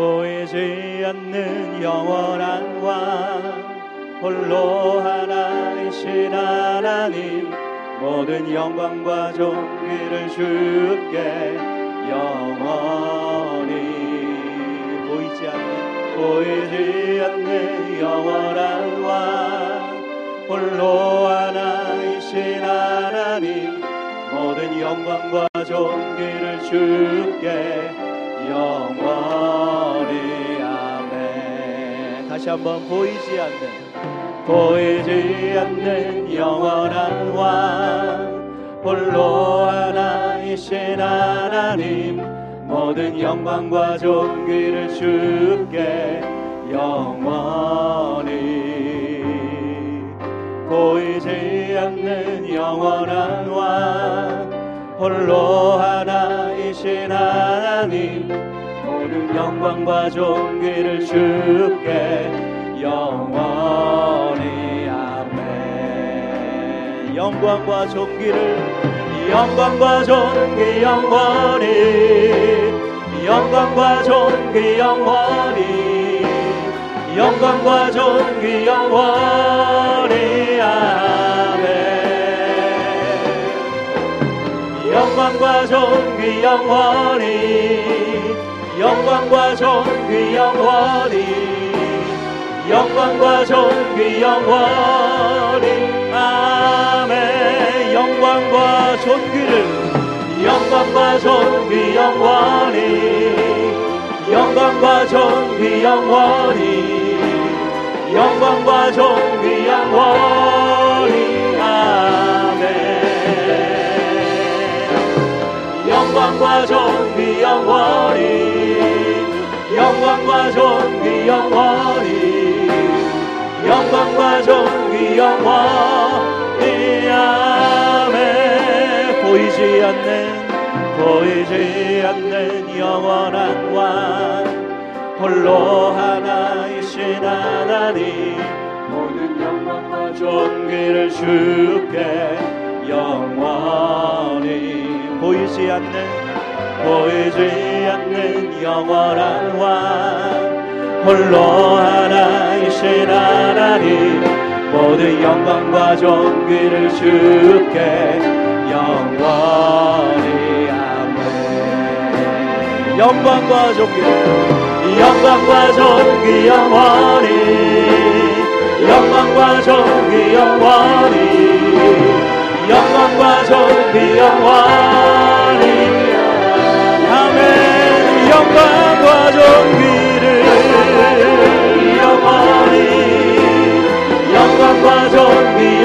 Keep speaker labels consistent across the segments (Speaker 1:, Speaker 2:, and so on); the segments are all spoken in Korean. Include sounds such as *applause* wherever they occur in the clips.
Speaker 1: 보이지 않는 영원한 왕 홀로 하나이신 하나님 모든 영광과 존귀를 주께 영원히 보이지 않는 보이지 않는 영원한 왕 홀로 하나이신 하나님 모든 영광과 존귀를 주께 영원히 다시 한번 보이지 않는 보이지 않는 영원한 왕. 홀로 하나이신 하나님 모든 영광과 존귀를 주께 영원히. 보이지 않는 영원한 왕. 홀로 하나이신 하나님 모든 영광과 존귀를 주께 영원히 아멘. 영광과 존귀를 영광과 존귀 영원히 영광과 존귀 영원히 영광과 존귀 영원히 아멘. 영광과 존귀 영원히 영광과 존귀 영원히. 영광과 존귀 영원히. 아멘. 영광과 존귀를 영광과 존귀 영원히. 영광과 존귀 영원히. 영광과 존귀 영원히 영광과 존귀 영원히 영광과 존귀 영원히 영광과 존귀 영원히. 아멘. 보이지 않는 보이지 않는 영원한 왕 홀로 하나이신 하나님 모든 영광과 존귀를 주께 영원히 보이지 않는 보이지 않는 영원한 왕. 홀로 하나이신 하나님 모든 영광과 존귀를 주께 영원히 아멘. 영광과 존귀 영광과 존귀 영원히. 영광과 존귀 영원히 영광과 존귀 영원히 아멘. 영광과 존귀를. 영원히 영광과 존귀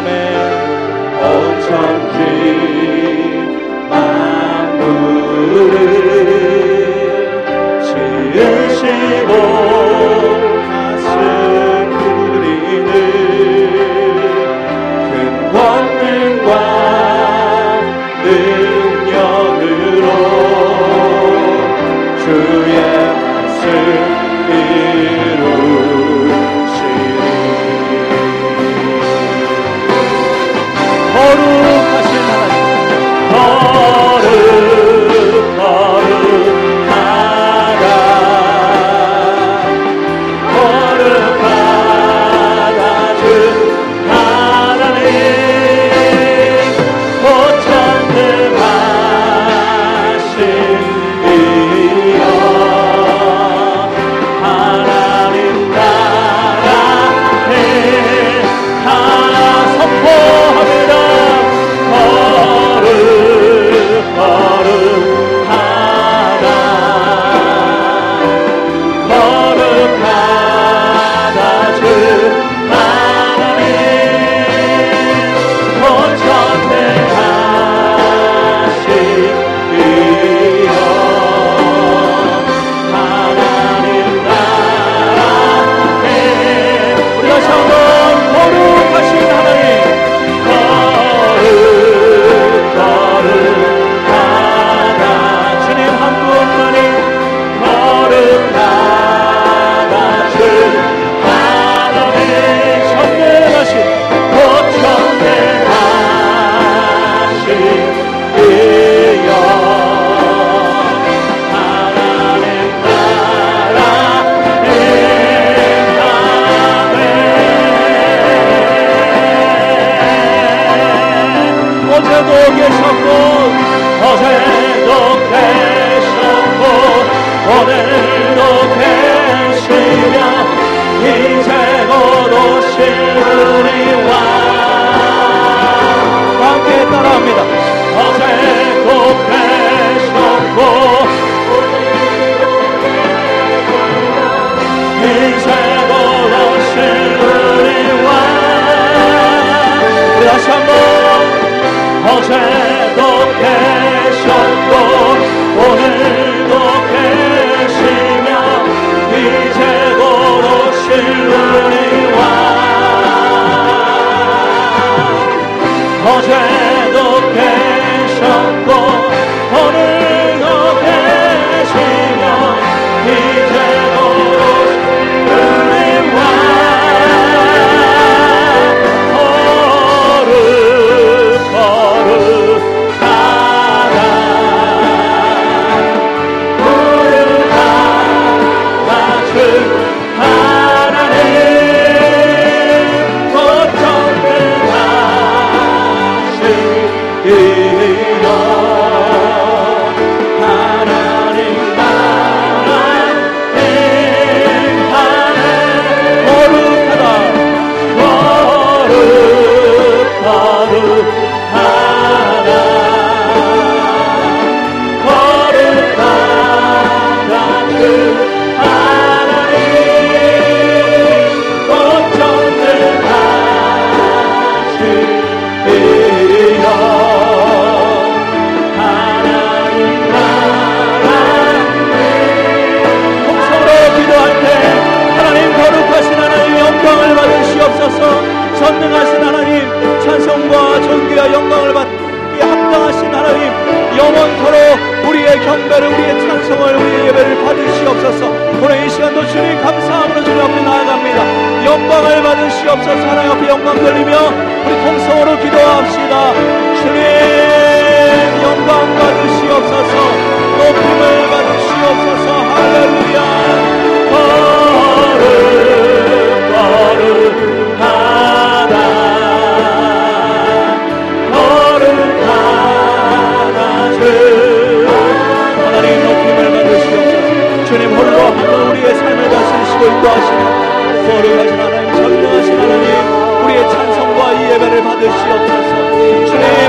Speaker 1: 밤에 온 천지 주시옵소서 하나님 앞에 영광 돌리며 우리 통성으로 기도합시다. 주님 영광 받으시옵소서. 높임을 받으시옵소서. 할렐루야. 거룩하다 주 하나님 높임을 받으시옵소서. 우리의 삶을 다스리시고 인도하시며 받으시옵소서 주님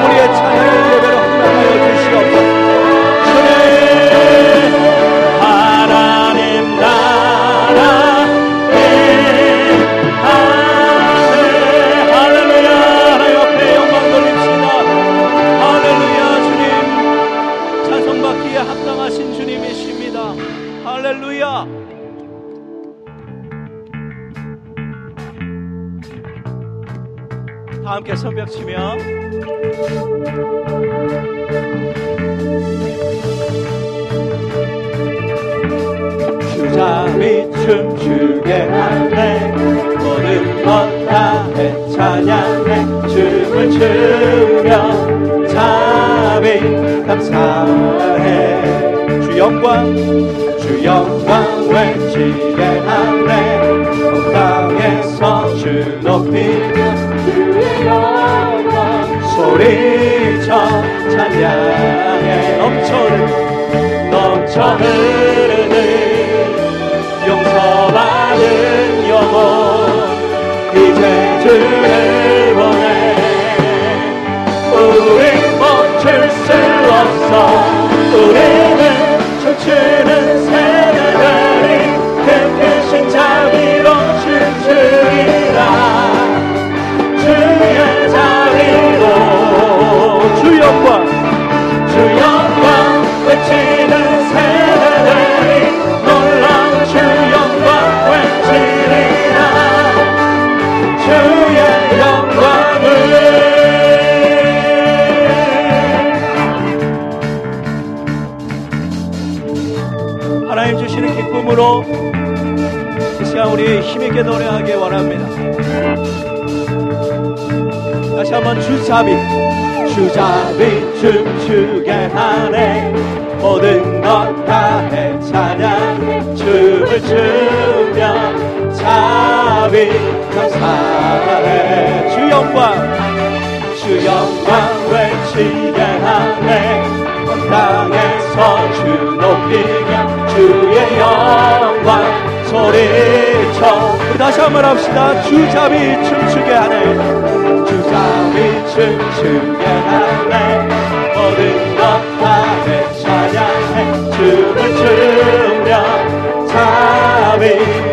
Speaker 1: 찬양해 춤을 추며 자비 감사해. 주 영광 주 영광 외치게 하네. 온 땅에서 주 높이며 소리쳐 찬양에 넘쳐는 넘쳐 흐르는 용서받은 영혼 이제 주를 보내 우리 멈출 수 없어. 우리 한번 합시다. 주잡이 춤추게 하네. 주잡이 춤추게 하네. 모든 것다해 찬양해. 춤을 추며 잡이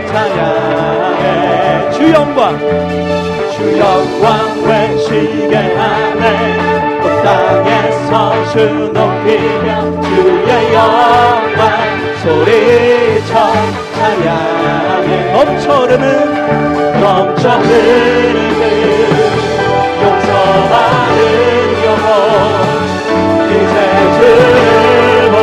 Speaker 1: 찬양해. 주 영광. 주 영광 외치게 하네. 온 땅에서 주 높이며 주의 영광 소리쳐 찬양에 넘쳐 흐르는 넘쳐 흐르는 용서받은 영혼 이제 보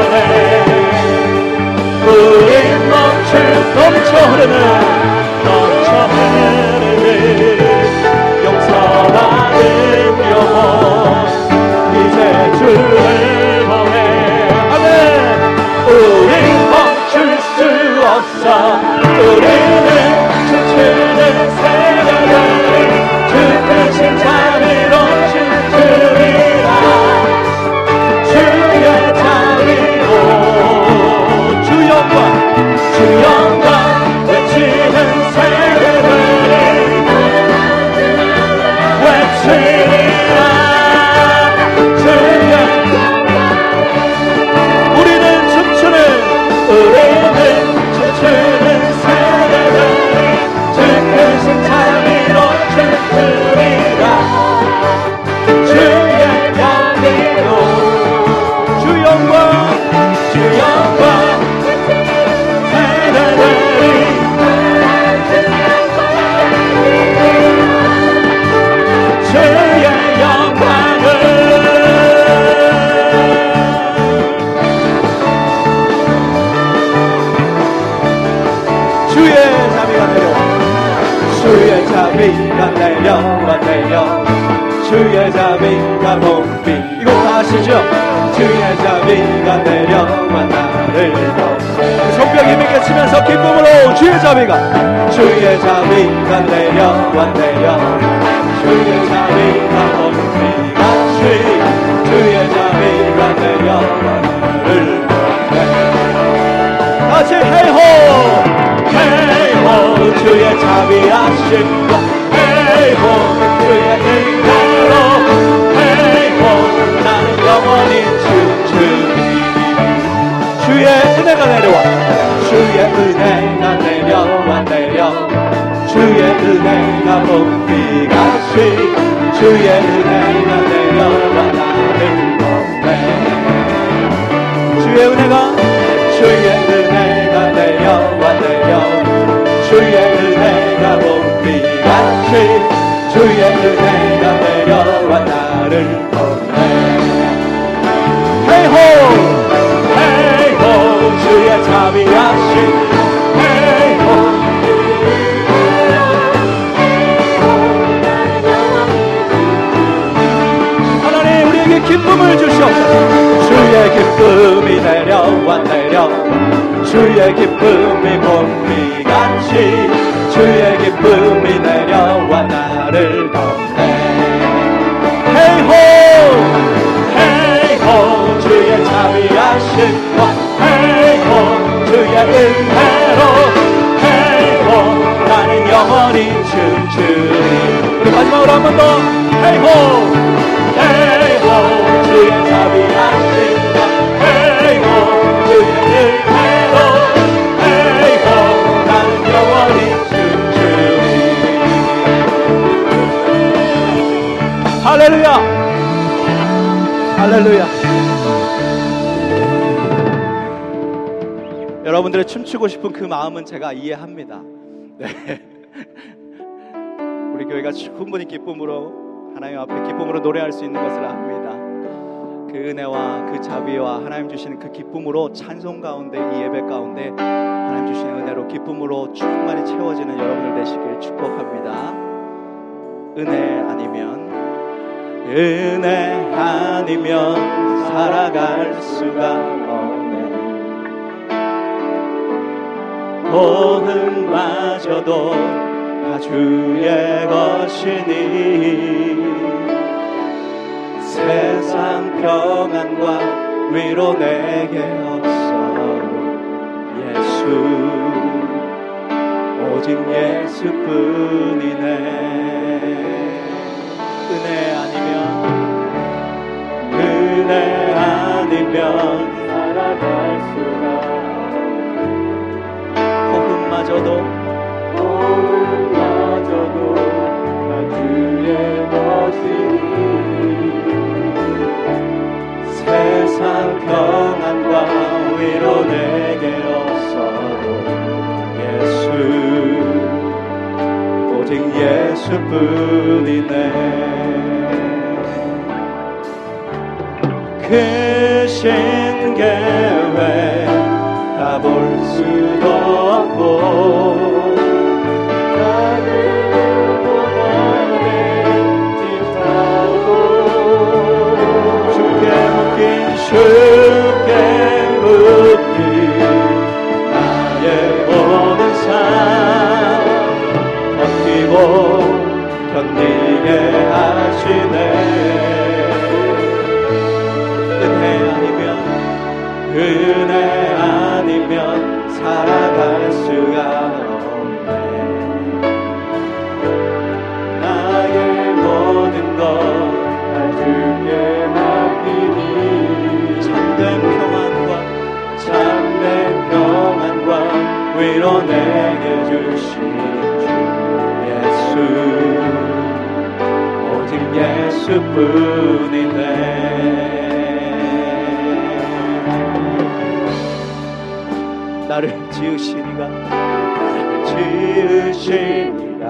Speaker 1: 주의 자비가 내려와 내려 주의 자비가 높이 같이 주의 자비가 덮 같이 헤이호 헤이호 자비하신 회복 주의 은혜로 회복 나는 영원히 춤추니 주의 은혜가 내려와. 주의 은혜 은혜가 봄비같이 주의 은혜가 나를 덮네 주의 은혜가 주의 은혜가 내려와 내려 주의 은혜가 봄비같이 주의 은혜 주의 기쁨이 봄비같이 주의 기쁨이 내려와 나를 덮네. 헤이호 헤이호 주의 자비하신 헤이호 주의 은혜로. 헤이호 나는 영원히 춤추니 우리 마지막으로 한 번 더. 헤이호 할렐루야 할렐루야 여러분들의 춤추고 싶은 그 마음은 제가 이해합니다 네. *laughs* 우리 교회가 충분히 기쁨으로 하나님 앞에 기쁨으로 노래할 수 있는 것을 압니다. 그 은혜와 그 자비와 하나님 주시는 그 기쁨으로 찬송 가운데 이 예배 가운데 하나님 주시는 은혜로 기쁨으로 충만히 채워지는 여러분들 되시길 축복합니다. 은혜 아니면 은혜 아니면 살아갈 수가 없네. 호흡마저도 주의 것이니 세상 평안과 위로 내게 없어 예수 오직 예수뿐이네. 은혜 아니 살아갈 수가 호흡마저도 세상 평안과 위로 내게 없어도 예수 오직 예수뿐이네. 크 볼수 살아갈 수가 없네. 나의 모든 것날 주께 위로 내게 주신 주 예수. 오직 예수뿐이 지으시니가 지으시니가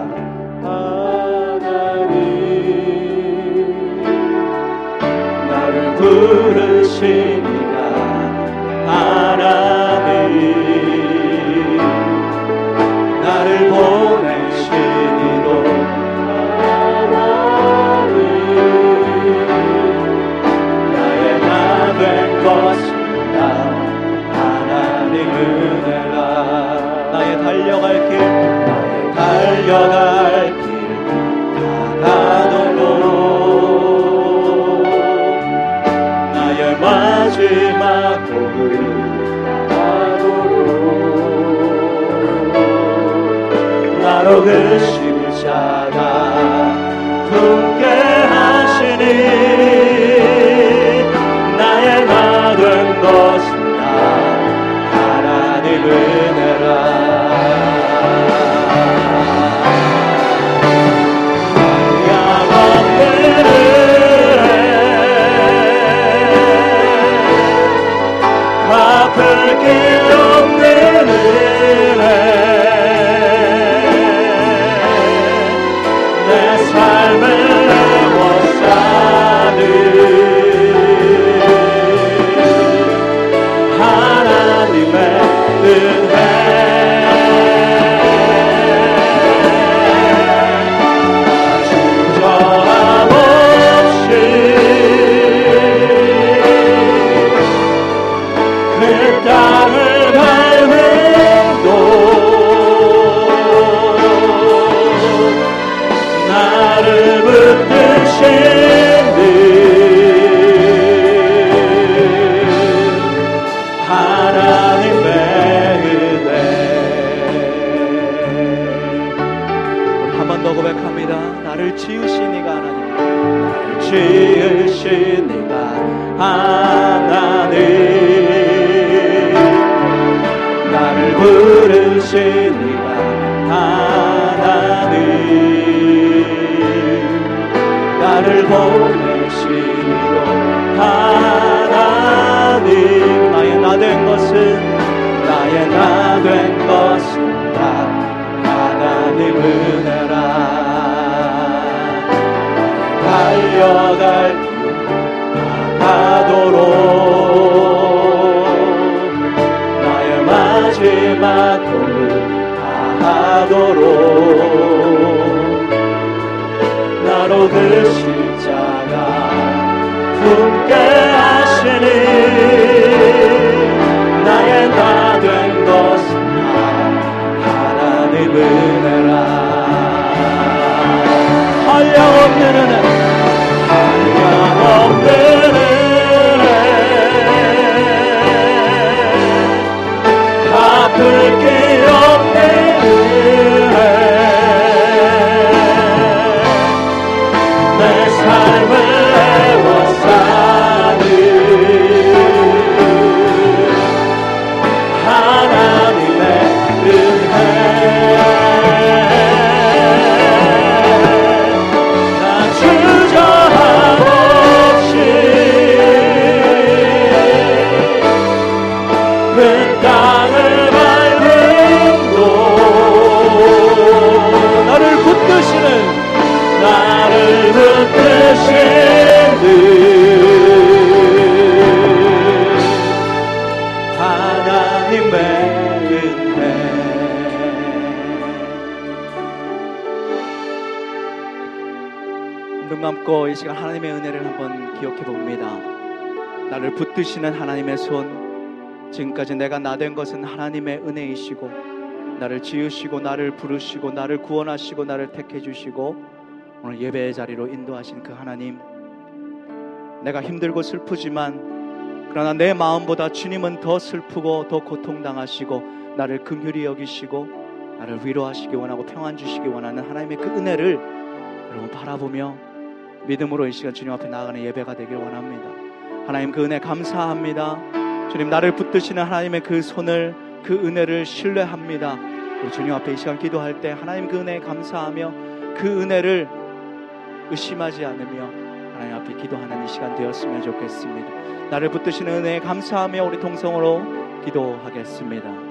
Speaker 1: 하나님 은혜라 한량없는 은혜 지금까지 내가 나 된 것은 하나님의 은혜이시고 나를 지으시고 나를 부르시고 나를 구원하시고 나를 택해 주시고 오늘 예배의 자리로 인도하신 그 하나님 내가 힘들고 슬프지만 그러나 내 마음보다 주님은 더 슬프고 더 고통당하시고 나를 긍휼히 여기시고 나를 위로하시기 원하고 평안 주시기 원하는 하나님의 그 은혜를 여러분 바라보며 믿음으로 이 시간 주님 앞에 나아가는 예배가 되길 원합니다. 하나님 그 은혜 감사합니다. 주님 나를 붙드시는 하나님의 그 손을 그 은혜를 신뢰합니다. 우리 주님 앞에 이 시간 기도할 때 하나님 그 은혜 감사하며 그 은혜를 의심하지 않으며 하나님 앞에 기도하는 이 시간 되었으면 좋겠습니다. 나를 붙드시는 은혜에 감사하며 우리 동성으로 기도하겠습니다.